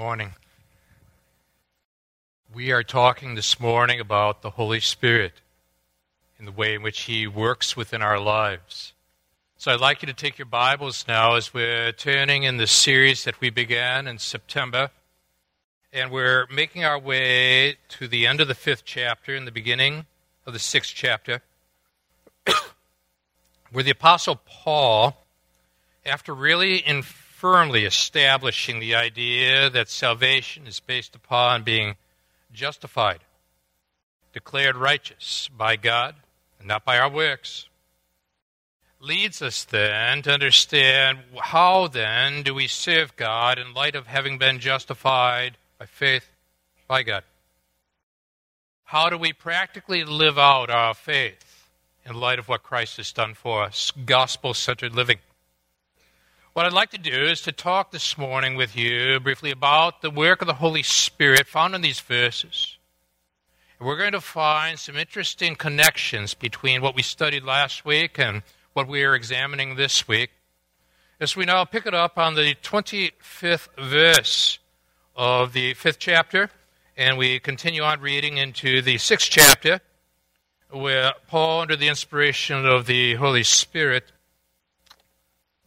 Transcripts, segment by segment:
morning. We are talking this morning about the Holy Spirit and the way in which He works within our lives. So I'd like you to take your Bibles now as we're turning in the series that we began in September. And we're making our way to the end of the fifth chapter and the beginning of the sixth chapter, where the Apostle Paul, after really in firmly establishing the idea that salvation is based upon being justified, declared righteous by God, and not by our works, leads us then to understand how then do we serve God in light of having been justified by faith by God? How do we practically live out our faith in light of what Christ has done for us? Gospel centered living. What I'd like to do is to talk this morning with you briefly about the work of the Holy Spirit found in these verses. And we're going to find some interesting connections between what we studied last week and what we are examining this week. As we now pick it up on the 25th verse of the fifth chapter, and we continue on reading into the sixth chapter, where Paul, under the inspiration of the Holy Spirit,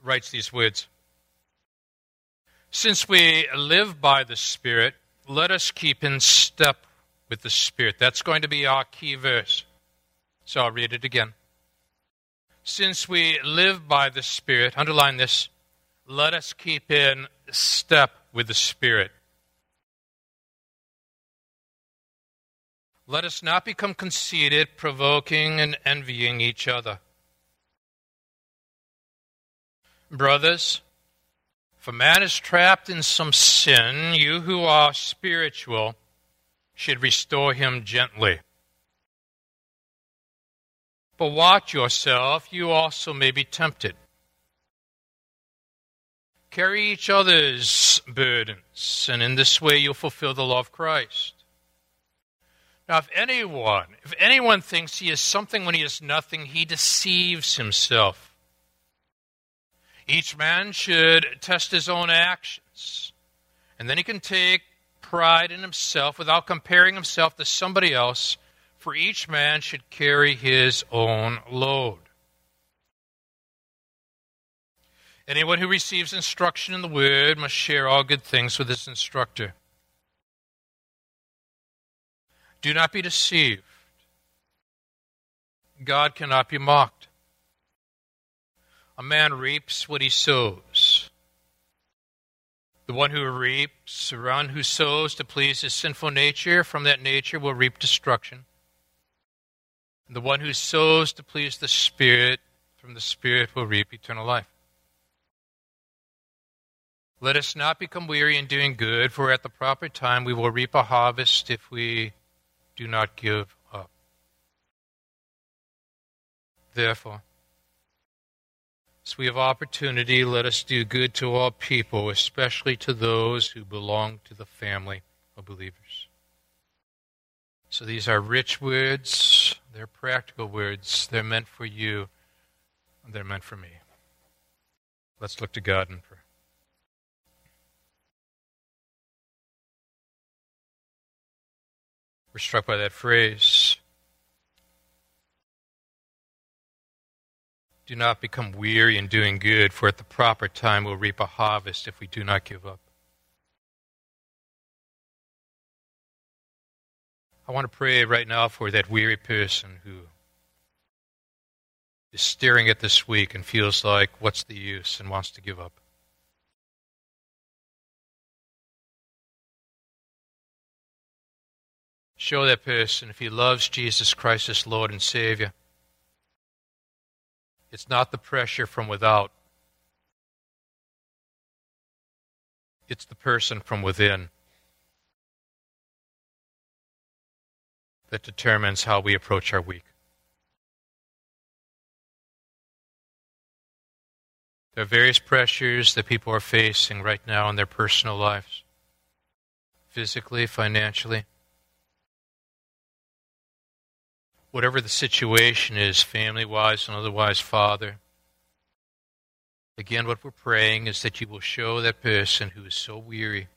writes these words Since we live by the Spirit, let us keep in step with the Spirit. That's going to be our key verse. So I'll read it again. Since we live by the Spirit, underline this, let us keep in step with the Spirit. Let us not become conceited, provoking, and envying each other. Brothers, if a man is trapped in some sin, you who are spiritual should restore him gently. But watch yourself, you also may be tempted. Carry each other's burdens, and in this way you'll fulfill the law of Christ. Now, if anyone, if anyone thinks he is something when he is nothing, he deceives himself. Each man should test his own actions. And then he can take pride in himself without comparing himself to somebody else, for each man should carry his own load. Anyone who receives instruction in the word must share all good things with his instructor. Do not be deceived. God cannot be mocked. A man reaps what he sows. The one who reaps, the one who sows to please his sinful nature, from that nature will reap destruction. And the one who sows to please the Spirit, from the Spirit will reap eternal life. Let us not become weary in doing good, for at the proper time we will reap a harvest if we do not give up. Therefore, as we have opportunity, let us do good to all people, especially to those who belong to the family of believers. So these are rich words, they're practical words, they're meant for you, they're meant for me. Let's look to God in prayer. We're struck by that phrase Do not become weary in doing good, for at the proper time we'll reap a harvest if we do not give up. I want to pray right now for that weary person who is staring at this week and feels like, what's the use, and wants to give up. Show that person if he loves Jesus Christ as Lord and Savior it's not the pressure from without, it's the person from within that determines how we approach our week. There are various pressures that people are facing right now in their personal lives, physically, financially. whatever the situation is, family wise and otherwise, Father, again, what we're praying is that you will show that person who is so weary.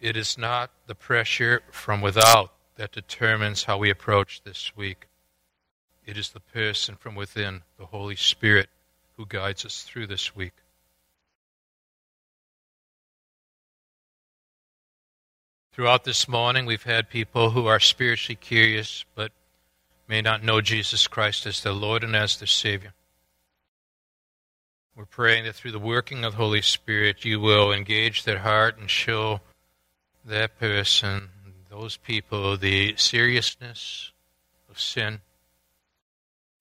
It is not the pressure from without that determines how we approach this week. It is the person from within, the Holy Spirit, who guides us through this week. Throughout this morning, we've had people who are spiritually curious but may not know Jesus Christ as their Lord and as their Savior. We're praying that through the working of the Holy Spirit, you will engage their heart and show that person, those people, the seriousness of sin,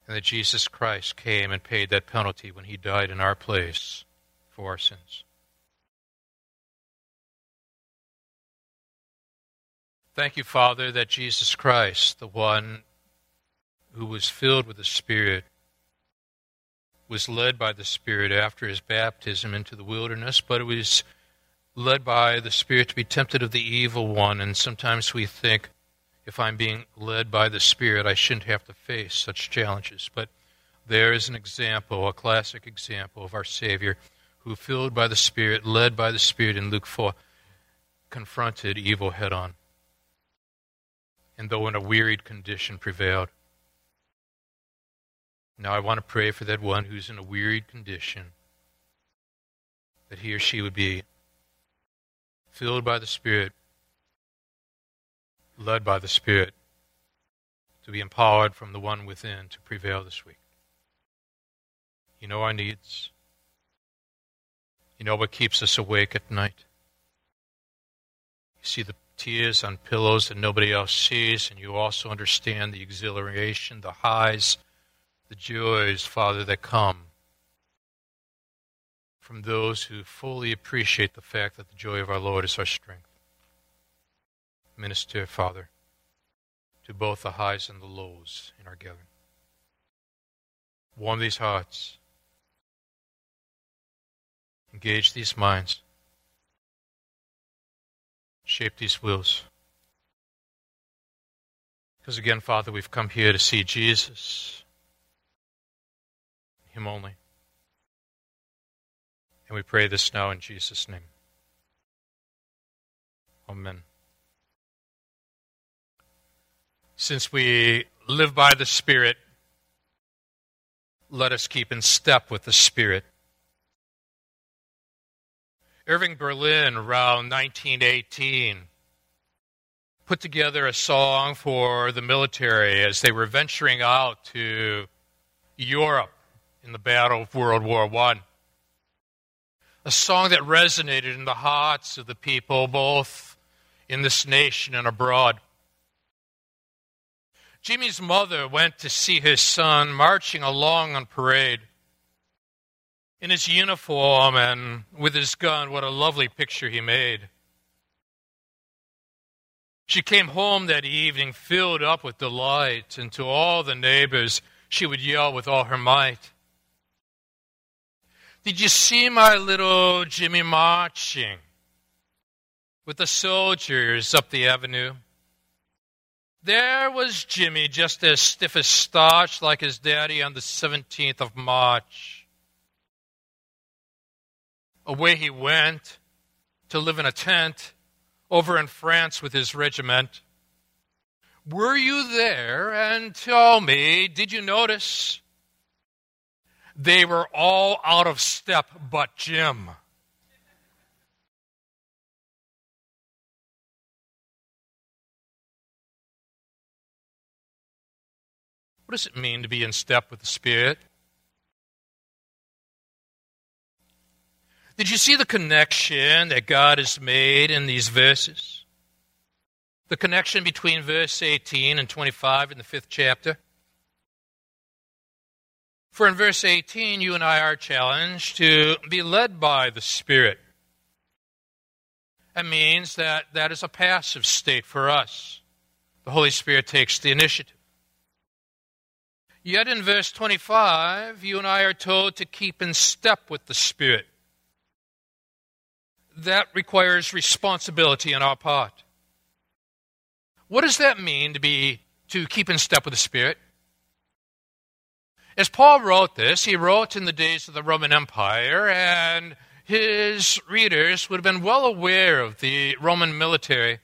and that Jesus Christ came and paid that penalty when he died in our place for our sins. Thank you, Father, that Jesus Christ, the one who was filled with the Spirit, was led by the Spirit after his baptism into the wilderness, but it was led by the Spirit to be tempted of the evil one. And sometimes we think, if I'm being led by the Spirit, I shouldn't have to face such challenges. But there is an example, a classic example of our Savior who, filled by the Spirit, led by the Spirit in Luke 4, confronted evil head on. And though in a wearied condition, prevailed. Now I want to pray for that one who's in a wearied condition, that he or she would be filled by the Spirit, led by the Spirit, to be empowered from the one within to prevail this week. You know our needs. You know what keeps us awake at night. You see the tears on pillows that nobody else sees, and you also understand the exhilaration, the highs the joys, Father, that come from those who fully appreciate the fact that the joy of our Lord is our strength. Minister, Father, to both the highs and the lows in our gathering. Warm these hearts. Engage these minds. Shape these wills. Because again, Father, we've come here to see Jesus him only. And we pray this now in Jesus' name. Amen. Since we live by the Spirit, let us keep in step with the Spirit. Irving Berlin, around 1918, put together a song for the military as they were venturing out to Europe in the Battle of World War I. A song that resonated in the hearts of the people, both in this nation and abroad. Jimmy's mother went to see his son marching along on parade. In his uniform and with his gun, what a lovely picture he made. She came home that evening filled up with delight, and to all the neighbors, she would yell with all her might did you see my little Jimmy marching with the soldiers up the avenue? There was Jimmy, just as stiff as starch like his daddy on the 17th of March. Away he went to live in a tent over in France with his regiment. Were you there? And tell me, did you notice they were all out of step but Jim. What does it mean to be in step with the Spirit? Did you see the connection that God has made in these verses? The connection between verse 18 and 25 in the fifth chapter? For in verse 18, you and I are challenged to be led by the Spirit. That means that that is a passive state for us. The Holy Spirit takes the initiative. Yet in verse 25, you and I are told to keep in step with the Spirit. That requires responsibility on our part. What does that mean to be to keep in step with the Spirit? As Paul wrote this, he wrote in the days of the Roman Empire, and his readers would have been well aware of the Roman military.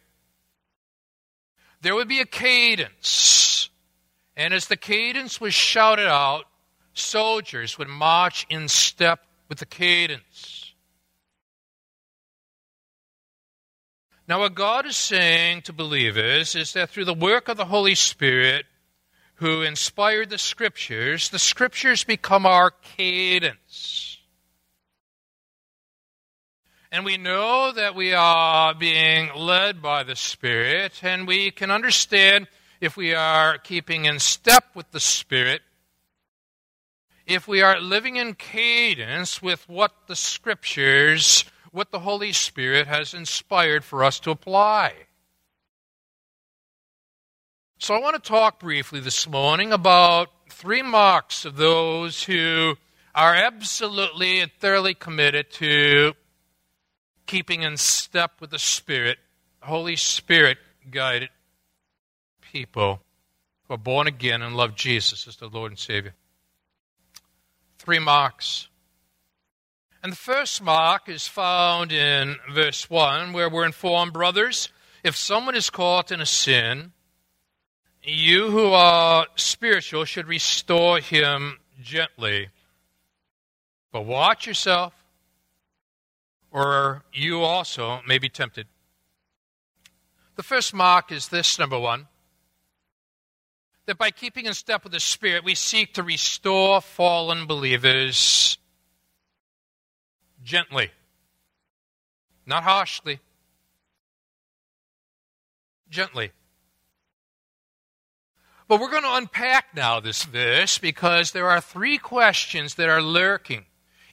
There would be a cadence, and as the cadence was shouted out, soldiers would march in step with the cadence. Now, what God is saying to believers is that through the work of the Holy Spirit, who inspired the Scriptures, the Scriptures become our cadence. And we know that we are being led by the Spirit, and we can understand if we are keeping in step with the Spirit if we are living in cadence with what the Scriptures, what the Holy Spirit has inspired for us to apply. So I want to talk briefly this morning about three marks of those who are absolutely and thoroughly committed to keeping in step with the Spirit, Holy Spirit guided people who are born again and love Jesus as the Lord and Savior three marks. And the first mark is found in verse 1, where we're informed, brothers, if someone is caught in a sin, you who are spiritual should restore him gently. But watch yourself, or you also may be tempted. The first mark is this number one that by keeping in step with the Spirit, we seek to restore fallen believers gently, not harshly, gently. But we're going to unpack now this verse because there are three questions that are lurking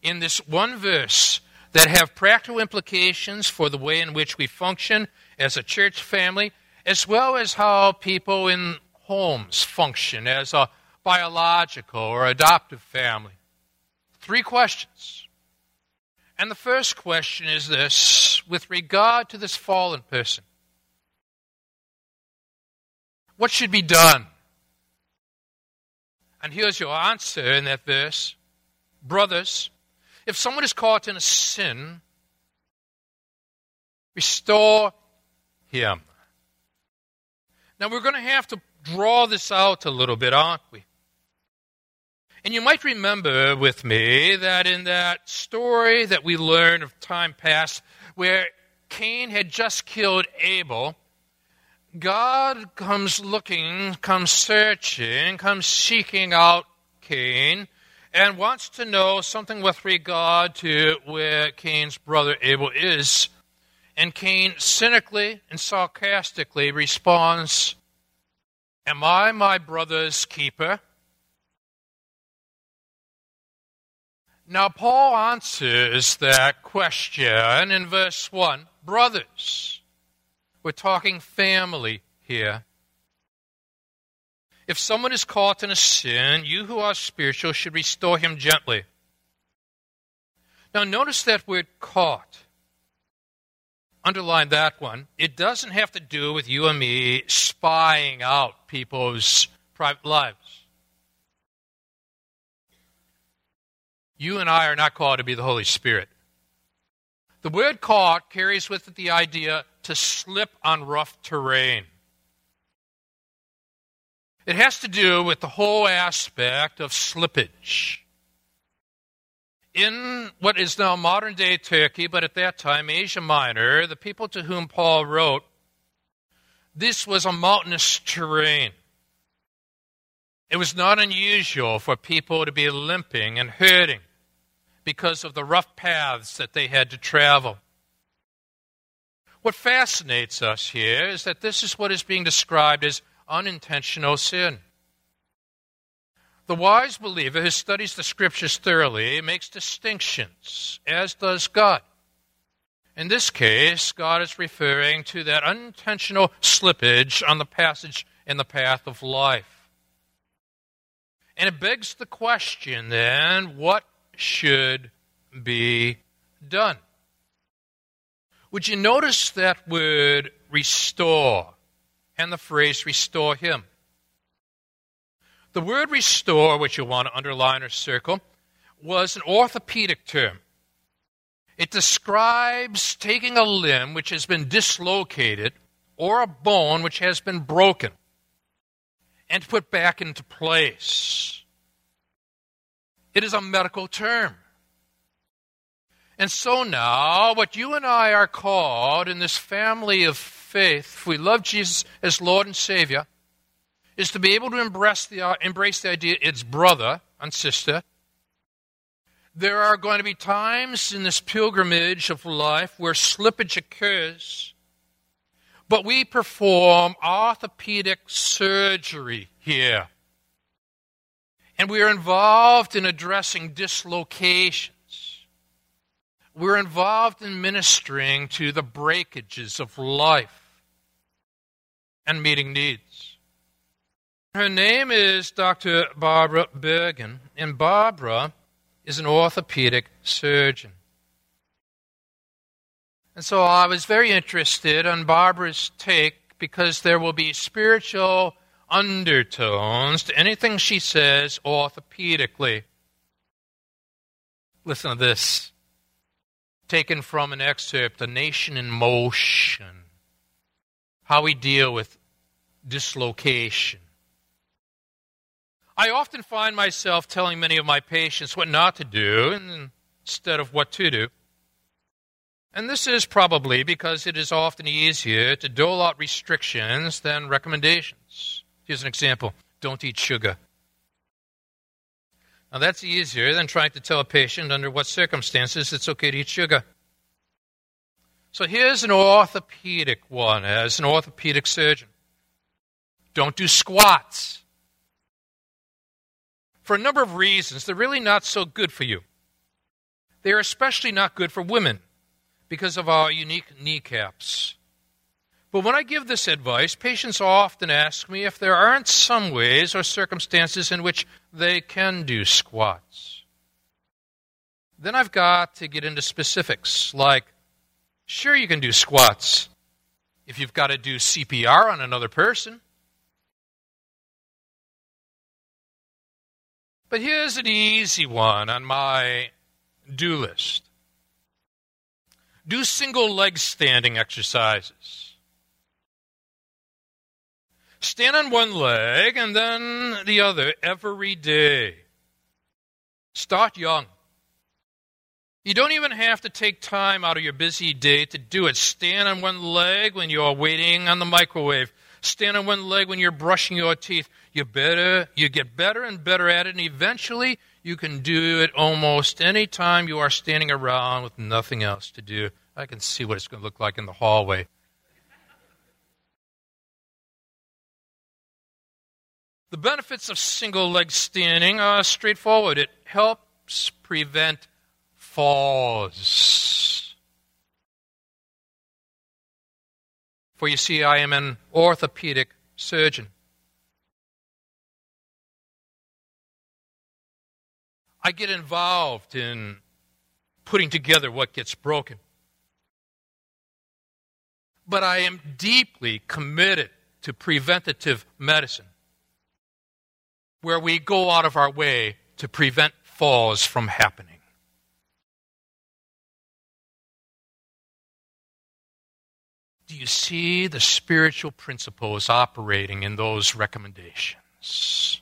in this one verse that have practical implications for the way in which we function as a church family, as well as how people in homes function as a biological or adoptive family? Three questions. And the first question is this with regard to this fallen person, what should be done? And here's your answer in that verse Brothers, if someone is caught in a sin, restore him. Now we're going to have to draw this out a little bit, aren't we? And you might remember with me that in that story that we learned of time past, where Cain had just killed Abel, God comes looking, comes searching, comes seeking out Cain, and wants to know something with regard to where Cain's brother Abel is. And Cain cynically and sarcastically responds, Am I my brother's keeper? Now, Paul answers that question in verse 1. Brothers, we're talking family here. If someone is caught in a sin, you who are spiritual should restore him gently. Now, notice that word caught underline that one. It doesn't have to do with you and me spying out people's private lives. You and I are not called to be the Holy Spirit. The word caught carries with it the idea to slip on rough terrain. It has to do with the whole aspect of slippage in what is now modern day Turkey, but at that time Asia Minor, the people to whom Paul wrote, this was a mountainous terrain. It was not unusual for people to be limping and hurting because of the rough paths that they had to travel. What fascinates us here is that this is what is being described as unintentional sin. The wise believer who studies the scriptures thoroughly makes distinctions, as does God. In this case, God is referring to that unintentional slippage on the passage in the path of life. And it begs the question then what should be done? Would you notice that word restore and the phrase restore him? The word restore, which you'll want to underline or circle, was an orthopedic term. It describes taking a limb which has been dislocated or a bone which has been broken and put back into place. It is a medical term. And so now, what you and I are called in this family of faith, if we love Jesus as Lord and Savior, is to be able to embrace the, uh, embrace the idea it's brother and sister. There are going to be times in this pilgrimage of life where slippage occurs, but we perform orthopedic surgery here. And we are involved in addressing dislocations. We're involved in ministering to the breakages of life and meeting needs. Her name is Dr. Barbara Bergin, and Barbara is an orthopedic surgeon. And so I was very interested in Barbara's take because there will be spiritual undertones to anything she says orthopedically. Listen to this. Taken from an excerpt, A Nation in Motion. How we deal with dislocation. I often find myself telling many of my patients what not to do instead of what to do. And this is probably because it is often easier to dole out restrictions than recommendations. Here's an example don't eat sugar. Now, that's easier than trying to tell a patient under what circumstances it's okay to eat sugar. So here's an orthopedic one as an orthopedic surgeon. Don't do squats. For a number of reasons, they're really not so good for you. They are especially not good for women because of our unique kneecaps. But when I give this advice, patients often ask me if there aren't some ways or circumstances in which they can do squats. Then I've got to get into specifics like, sure, you can do squats if you've got to do CPR on another person. But here's an easy one on my do list do single leg standing exercises. Stand on one leg and then the other every day. Start young. You don't even have to take time out of your busy day to do it. Stand on one leg when you're waiting on the microwave. Stand on one leg when you're brushing your teeth. You better you get better and better at it and eventually you can do it almost any time you are standing around with nothing else to do. I can see what it's going to look like in the hallway. The benefits of single leg standing are straightforward. It helps prevent falls. For you see, I am an orthopedic surgeon. I get involved in putting together what gets broken. But I am deeply committed to preventative medicine, where we go out of our way to prevent falls from happening. Do you see the spiritual principles operating in those recommendations?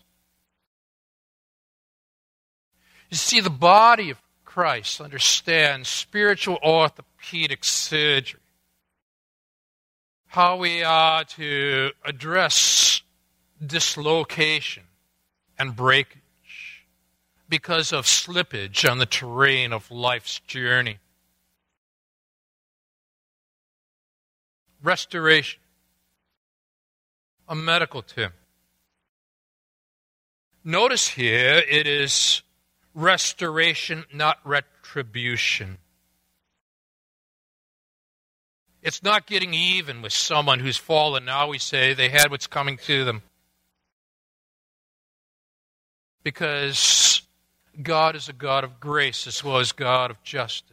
You see, the body of Christ understands spiritual orthopedic surgery. How we are to address dislocation and breakage because of slippage on the terrain of life's journey. Restoration, a medical term. Notice here it is restoration, not retribution. It's not getting even with someone who's fallen. Now we say they had what's coming to them. Because God is a God of grace as well as God of justice.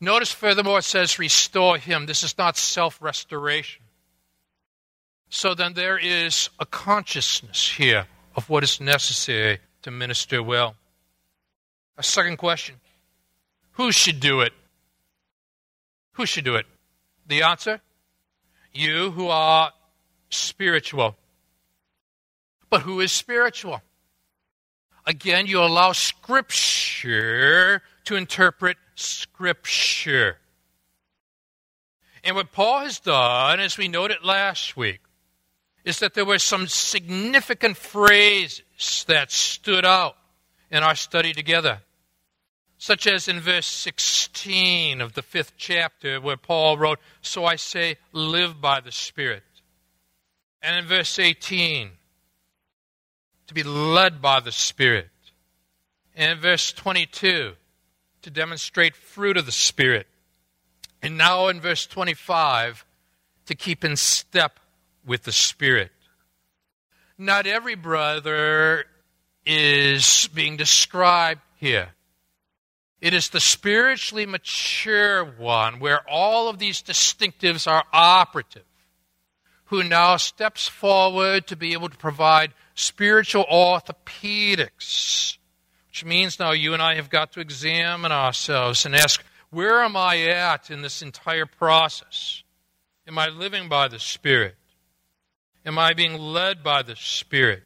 Notice, furthermore, it says, restore him. This is not self restoration. So then there is a consciousness here of what is necessary to minister well. A second question Who should do it? Who should do it? The answer? You who are spiritual. But who is spiritual? Again, you allow Scripture to interpret Scripture. And what Paul has done, as we noted last week, is that there were some significant phrases that stood out in our study together, such as in verse 16 of the fifth chapter, where Paul wrote, So I say, live by the Spirit. And in verse 18, to be led by the Spirit. And in verse 22, to demonstrate fruit of the Spirit. And now in verse 25, to keep in step with the Spirit. Not every brother is being described here. It is the spiritually mature one where all of these distinctives are operative, who now steps forward to be able to provide spiritual orthopedics, which means now you and I have got to examine ourselves and ask, where am I at in this entire process? Am I living by the Spirit? Am I being led by the Spirit?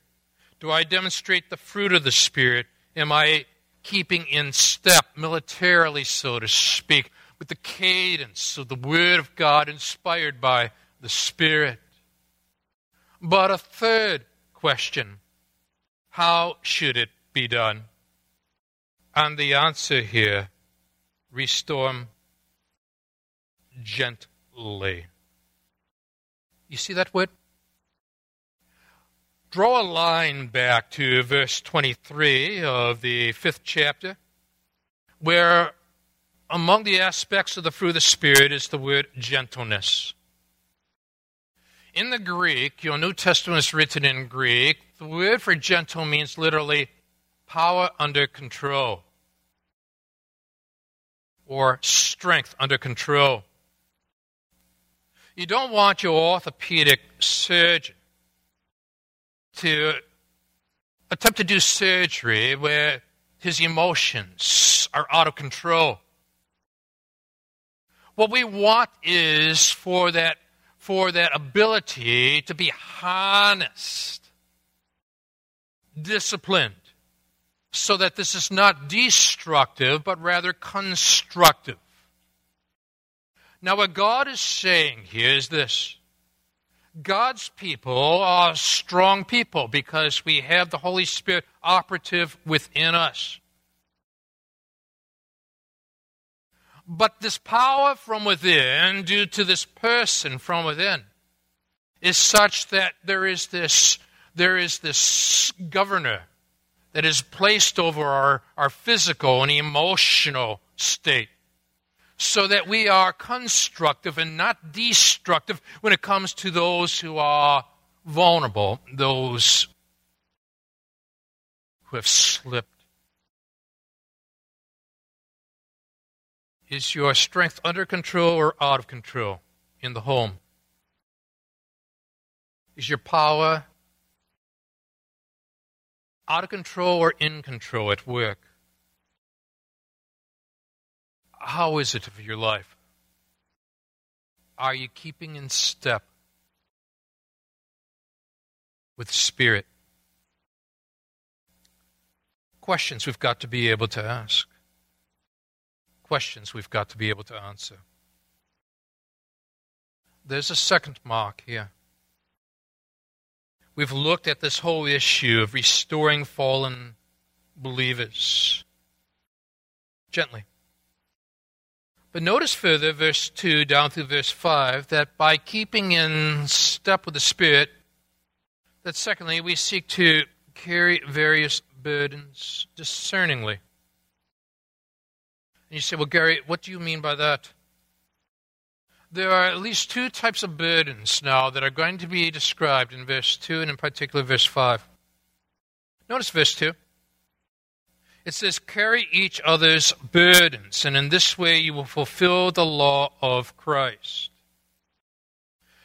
Do I demonstrate the fruit of the Spirit? Am I keeping in step, militarily, so to speak, with the cadence of the Word of God inspired by the Spirit? But a third question how should it be done? And the answer here restore gently. You see that word? Draw a line back to verse 23 of the fifth chapter, where among the aspects of the fruit of the Spirit is the word gentleness. In the Greek, your New Testament is written in Greek. The word for gentle means literally power under control or strength under control. You don't want your orthopedic surgeon to attempt to do surgery where his emotions are out of control. What we want is for that, for that ability to be harnessed, disciplined, so that this is not destructive, but rather constructive. Now, what God is saying here is this God's people are strong people because we have the Holy Spirit operative within us. But this power from within, due to this person from within, is such that there is this, there is this governor that is placed over our, our physical and emotional state so that we are constructive and not destructive when it comes to those who are vulnerable, those who have slipped. Is your strength under control or out of control in the home? Is your power out of control or in control at work? How is it for your life? Are you keeping in step with Spirit? Questions we've got to be able to ask. Questions we've got to be able to answer. There's a second mark here. We've looked at this whole issue of restoring fallen believers gently. But notice further, verse 2 down through verse 5, that by keeping in step with the Spirit, that secondly, we seek to carry various burdens discerningly. And you say, well, Gary, what do you mean by that? there are at least two types of burdens now that are going to be described in verse 2 and in particular verse 5. Notice verse 2. It says, Carry each other's burdens, and in this way you will fulfill the law of Christ.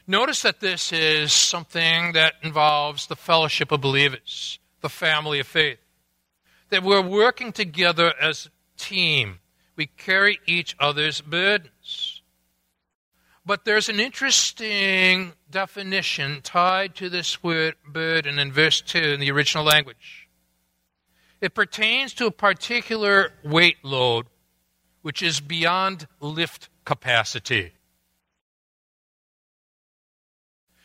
Notice that this is something that involves the fellowship of believers, the family of faith. That we're working together as a team we carry each other's burdens. But there's an interesting definition tied to this word burden in verse 2 in the original language. It pertains to a particular weight load which is beyond lift capacity.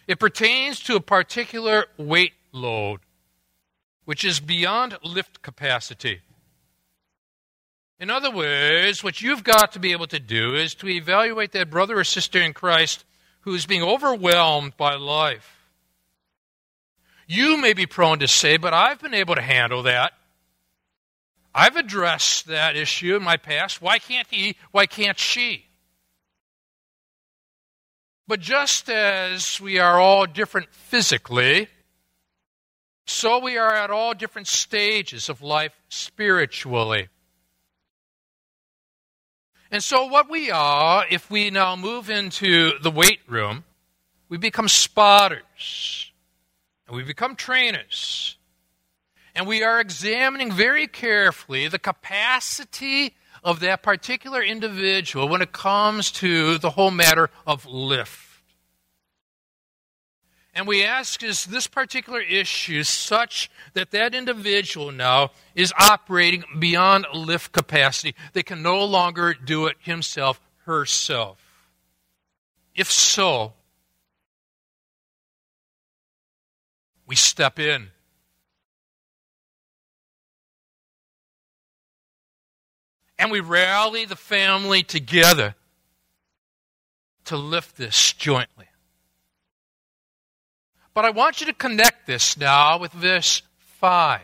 It pertains to a particular weight load which is beyond lift capacity. In other words, what you've got to be able to do is to evaluate that brother or sister in Christ who is being overwhelmed by life. You may be prone to say, but I've been able to handle that. I've addressed that issue in my past. Why can't he? Why can't she? But just as we are all different physically, so we are at all different stages of life spiritually. And so, what we are, if we now move into the weight room, we become spotters and we become trainers. And we are examining very carefully the capacity of that particular individual when it comes to the whole matter of lift. And we ask, is this particular issue such that that individual now is operating beyond lift capacity? They can no longer do it himself, herself. If so, we step in. And we rally the family together to lift this jointly. But I want you to connect this now with verse 5.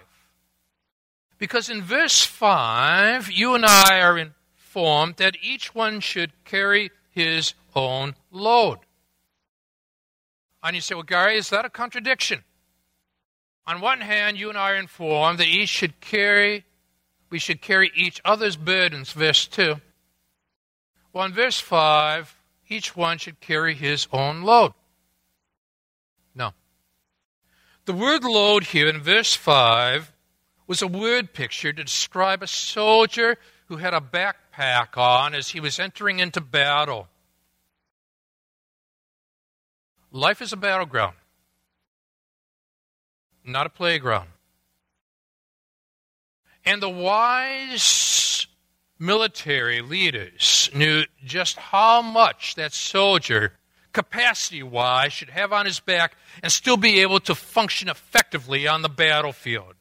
Because in verse 5, you and I are informed that each one should carry his own load. And you say, well, Gary, is that a contradiction? On one hand, you and I are informed that each should carry, we should carry each other's burdens, verse 2. Well, in verse 5, each one should carry his own load. The word load here in verse 5 was a word picture to describe a soldier who had a backpack on as he was entering into battle. Life is a battleground, not a playground. And the wise military leaders knew just how much that soldier capacity wise, should have on his back and still be able to function effectively on the battlefield.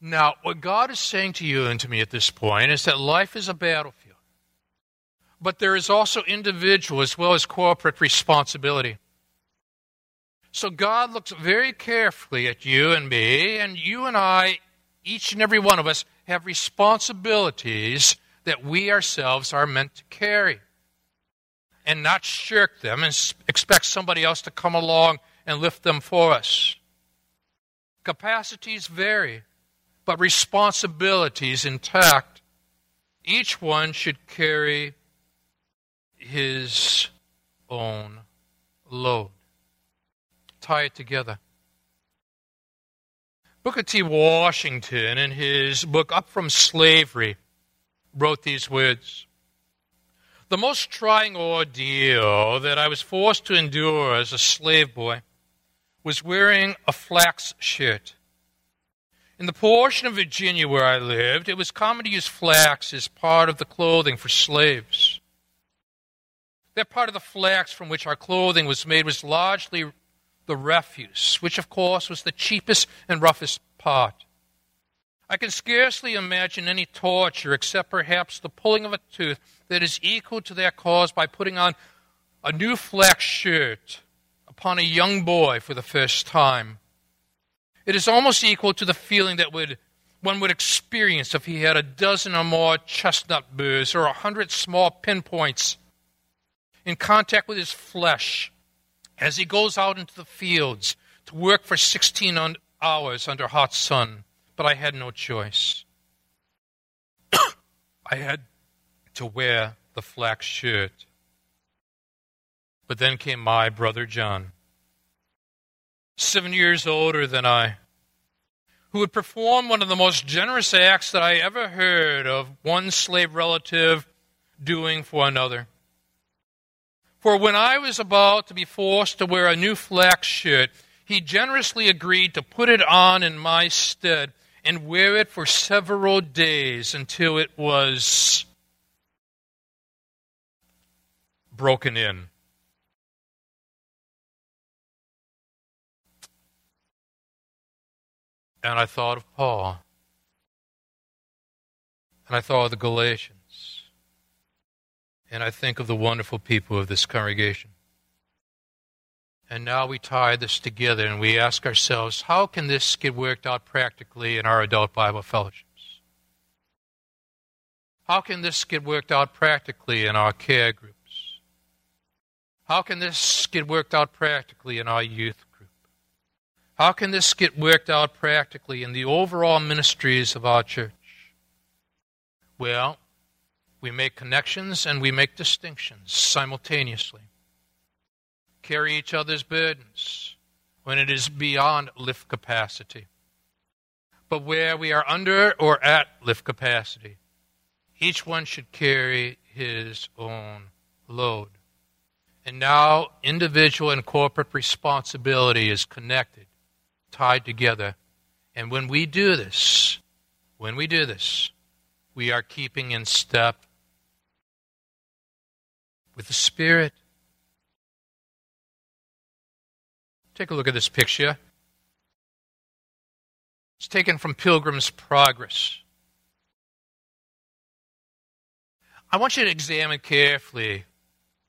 Now, what God is saying to you and to me at this point is that life is a battlefield. But there is also individual as well as corporate responsibility. So God looks very carefully at you and me, and you and I, each and every one of us, have responsibilities that we ourselves are meant to carry and not shirk them and expect somebody else to come along and lift them for us. Capacities vary, but responsibilities intact. Each one should carry his own load. Tie it together. Booker T. Washington, in his book Up from Slavery, wrote these words The most trying ordeal that I was forced to endure as a slave boy was wearing a flax shirt. In the portion of Virginia where I lived, it was common to use flax as part of the clothing for slaves. That part of the flax from which our clothing was made was largely the refuse, which of course was the cheapest and roughest part. I can scarcely imagine any torture except perhaps the pulling of a tooth that is equal to that caused by putting on a new flax shirt upon a young boy for the first time. It is almost equal to the feeling that would, one would experience if he had a dozen or more chestnut burrs or a hundred small pinpoints in contact with his flesh as he goes out into the fields to work for 16 hours under hot sun but I had no choice. I had to wear the flax shirt. But then came my brother John, seven years older than I, who would perform one of the most generous acts that I ever heard of one slave relative doing for another. For when I was about to be forced to wear a new flax shirt, he generously agreed to put it on in my stead and wear it for several days until it was broken in. And I thought of Paul. And I thought of the Galatians. And I think of the wonderful people of this congregation. And now we tie this together and we ask ourselves, how can this get worked out practically in our adult Bible fellowships? How can this get worked out practically in our care groups? How can this get worked out practically in our youth group? How can this get worked out practically in the overall ministries of our church? Well, we make connections and we make distinctions simultaneously carry each other's burdens when it is beyond lift capacity. But where we are under or at lift capacity, each one should carry his own load. And now individual and corporate responsibility is connected, tied together. And when we do this, when we do this, we are keeping in step with the Spirit Take a look at this picture. It's taken from Pilgrim's Progress. I want you to examine carefully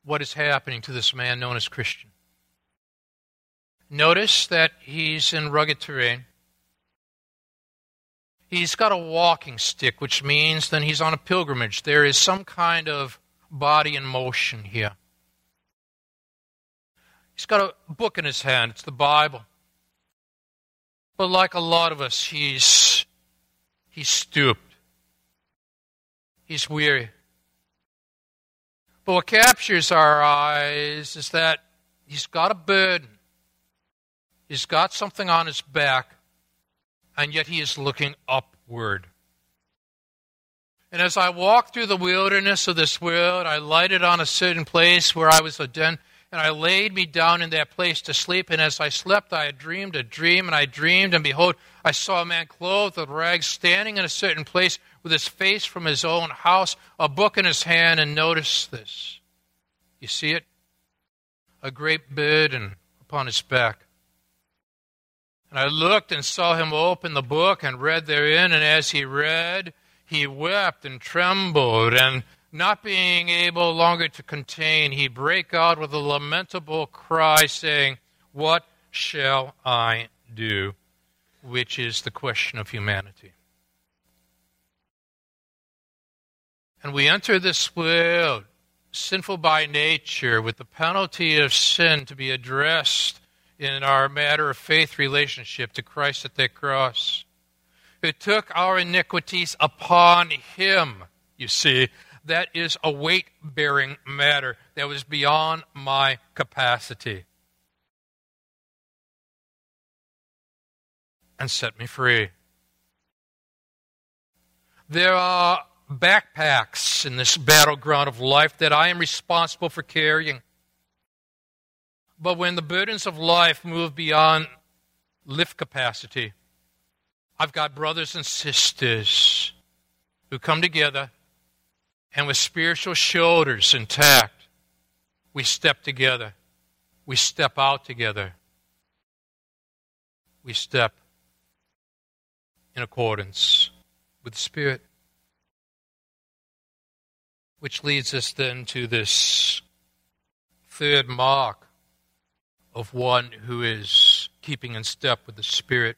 what is happening to this man known as Christian. Notice that he's in rugged terrain. He's got a walking stick, which means then he's on a pilgrimage. There is some kind of body in motion here. He's got a book in his hand, it's the Bible. But like a lot of us, he's he's stooped. He's weary. But what captures our eyes is that he's got a burden. He's got something on his back, and yet he is looking upward. And as I walked through the wilderness of this world, I lighted on a certain place where I was a den and I laid me down in that place to sleep. And as I slept, I dreamed a dream, and I dreamed, and behold, I saw a man clothed with rags standing in a certain place with his face from his own house, a book in his hand. And notice this. You see it? A great burden upon his back. And I looked and saw him open the book and read therein, and as he read, he wept and trembled, and not being able longer to contain, he brake out with a lamentable cry, saying, What shall I do? Which is the question of humanity. And we enter this world sinful by nature, with the penalty of sin to be addressed in our matter of faith relationship to Christ at the cross, who took our iniquities upon him, you see, that is a weight bearing matter that was beyond my capacity. And set me free. There are backpacks in this battleground of life that I am responsible for carrying. But when the burdens of life move beyond lift capacity, I've got brothers and sisters who come together and with spiritual shoulders intact, we step together. We step out together. We step in accordance with the Spirit. Which leads us then to this third mark of one who is keeping in step with the Spirit.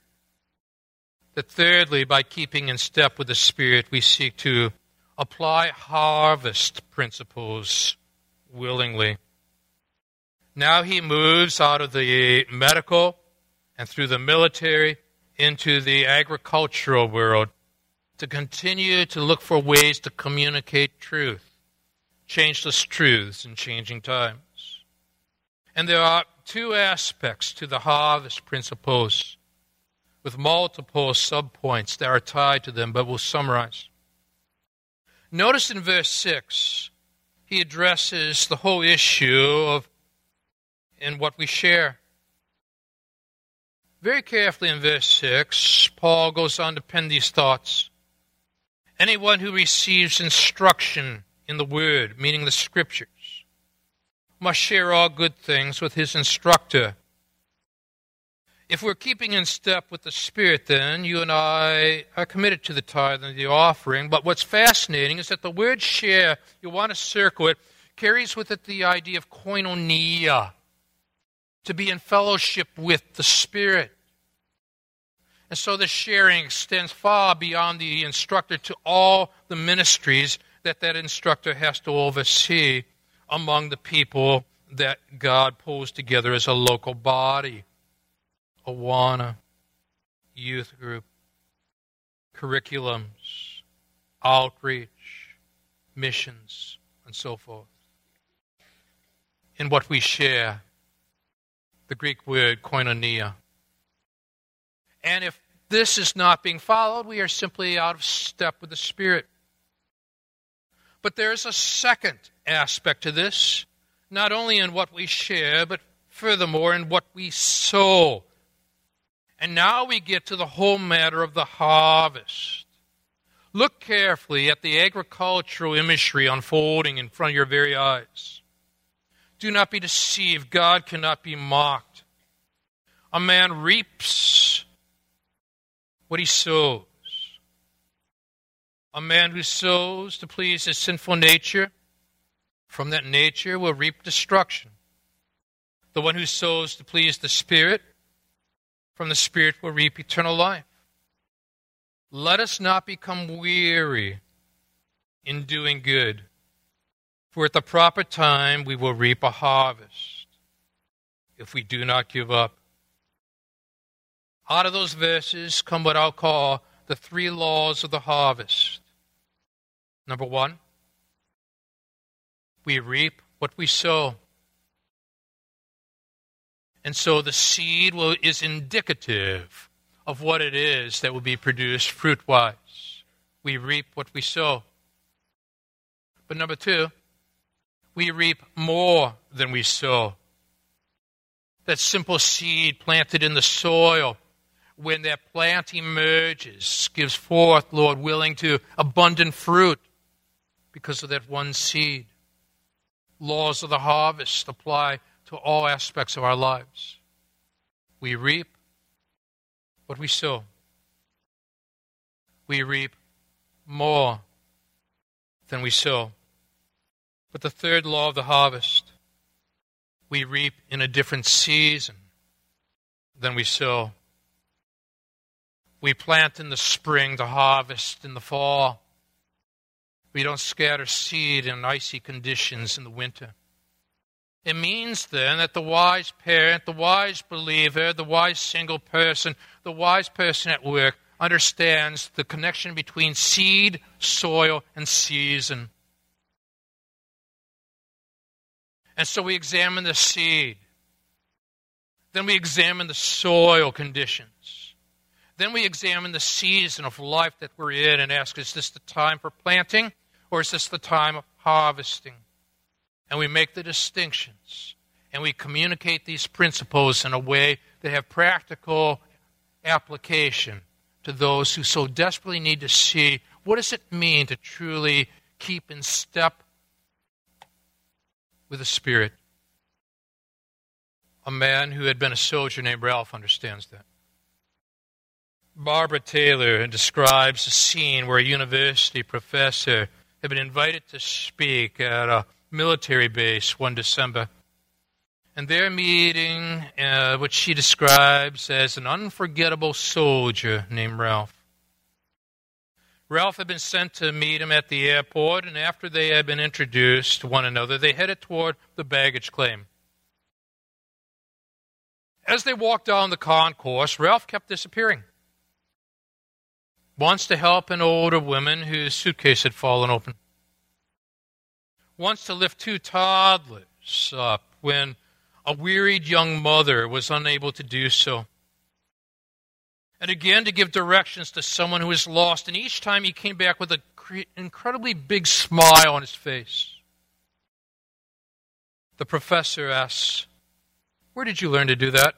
That thirdly, by keeping in step with the Spirit, we seek to apply harvest principles willingly. Now he moves out of the medical and through the military into the agricultural world to continue to look for ways to communicate truth, changeless truths in changing times. And there are two aspects to the harvest principles with multiple subpoints that are tied to them, but we'll summarize. Notice in verse 6, he addresses the whole issue of in what we share. Very carefully in verse 6, Paul goes on to pen these thoughts. Anyone who receives instruction in the Word, meaning the Scriptures, must share all good things with his instructor. If we're keeping in step with the Spirit, then you and I are committed to the tithe and the offering. But what's fascinating is that the word share, you want to circle it, carries with it the idea of koinonia, to be in fellowship with the Spirit. And so the sharing extends far beyond the instructor to all the ministries that that instructor has to oversee among the people that God pulls together as a local body. Awana, youth group, curriculums, outreach, missions, and so forth. In what we share, the Greek word koinonia. And if this is not being followed, we are simply out of step with the Spirit. But there's a second aspect to this, not only in what we share, but furthermore in what we sow and now we get to the whole matter of the harvest. Look carefully at the agricultural imagery unfolding in front of your very eyes. Do not be deceived. God cannot be mocked. A man reaps what he sows. A man who sows to please his sinful nature, from that nature will reap destruction. The one who sows to please the Spirit from the Spirit will reap eternal life. Let us not become weary in doing good, for at the proper time we will reap a harvest if we do not give up. Out of those verses come what I'll call the three laws of the harvest. Number one, we reap what we sow. And so the seed will, is indicative of what it is that will be produced fruit wise. We reap what we sow. But number two, we reap more than we sow. That simple seed planted in the soil, when that plant emerges, gives forth, Lord willing, to abundant fruit because of that one seed. Laws of the harvest apply to all aspects of our lives. We reap what we sow. We reap more than we sow. But the third law of the harvest, we reap in a different season than we sow. We plant in the spring to harvest in the fall. We don't scatter seed in icy conditions in the winter. It means then that the wise parent, the wise believer, the wise single person, the wise person at work understands the connection between seed, soil, and season. And so we examine the seed. Then we examine the soil conditions. Then we examine the season of life that we're in and ask is this the time for planting or is this the time of harvesting? And we make the distinctions. And we communicate these principles in a way that have practical application to those who so desperately need to see what does it mean to truly keep in step with the spirit. A man who had been a soldier named ralph understands that. Barbara taylor describes a scene where a university professor had been invited to speak at a military base one December. And they're meeting uh, what she describes as an unforgettable soldier named Ralph. Ralph had been sent to meet him at the airport, and after they had been introduced to one another, they headed toward the baggage claim. As they walked down the concourse, Ralph kept disappearing. Once to help an older woman whose suitcase had fallen open wants to lift two toddlers up when a wearied young mother was unable to do so. and again to give directions to someone who was lost. And each time he came back with an incredibly big smile on his face. The professor asks, Where did you learn to do that?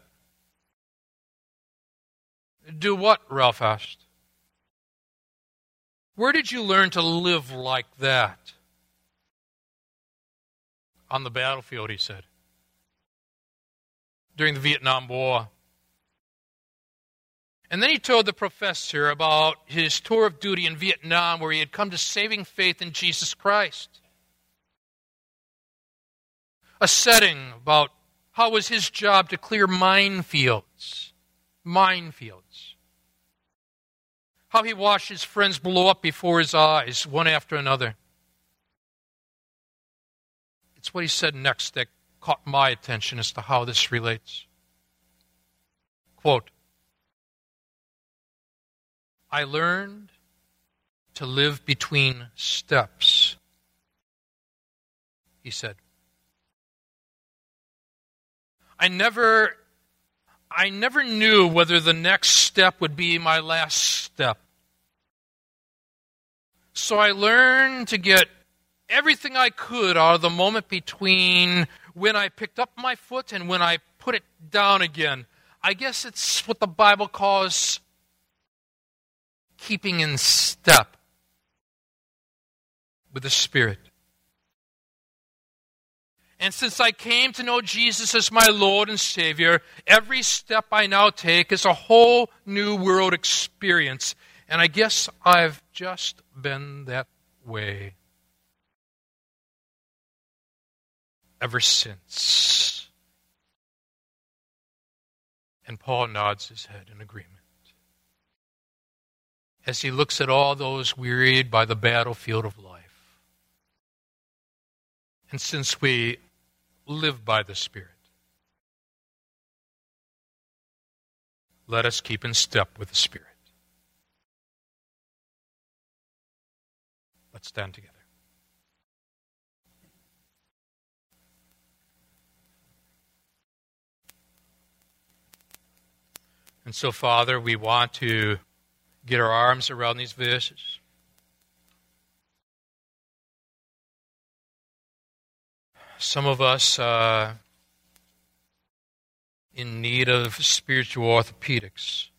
Do what? Ralph asked. Where did you learn to live like that? On the battlefield, he said. During the Vietnam War. And then he told the professor about his tour of duty in Vietnam where he had come to saving faith in Jesus Christ. A setting about how was his job to clear minefields. Minefields. How he watched his friends blow up before his eyes, one after another. It's what he said next that caught my attention as to how this relates. Quote I learned to live between steps, he said. I never I never knew whether the next step would be my last step. So I learned to get everything I could out of the moment between when I picked up my foot and when I put it down again. I guess it's what the Bible calls keeping in step with the Spirit. And since I came to know Jesus as my Lord and Savior, every step I now take is a whole new world experience. And I guess I've just been that way ever since. And Paul nods his head in agreement as he looks at all those wearied by the battlefield of life. And since we live by the Spirit, let us keep in step with the Spirit. Let's stand together. And so, Father, we want to get our arms around these verses. Some of us uh, in need of spiritual orthopedics.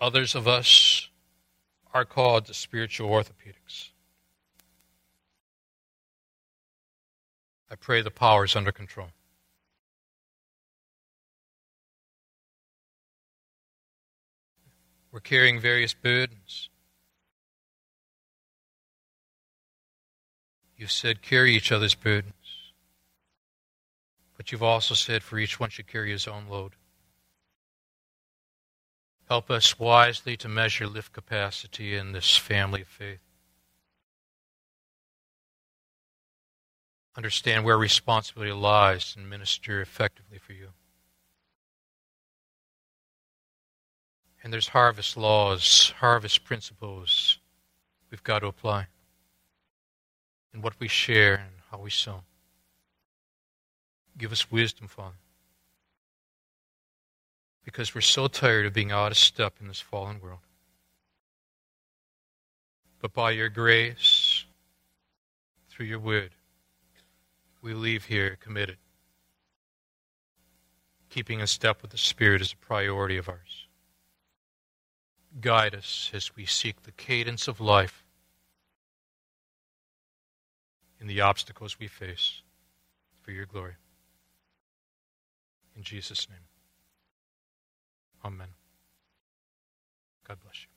Others of us are called to spiritual orthopedics. I pray the power is under control. We're carrying various burdens. You've said carry each other's burdens. But you've also said for each one should carry his own load. Help us wisely to measure lift capacity in this family of faith. Understand where responsibility lies and minister effectively for you. And there's harvest laws, harvest principles we've got to apply in what we share and how we sow. Give us wisdom, Father. Because we're so tired of being out of step in this fallen world. But by your grace, through your word, we leave here committed. Keeping in step with the Spirit is a priority of ours. Guide us as we seek the cadence of life in the obstacles we face for your glory. In Jesus' name. Amen. God bless you.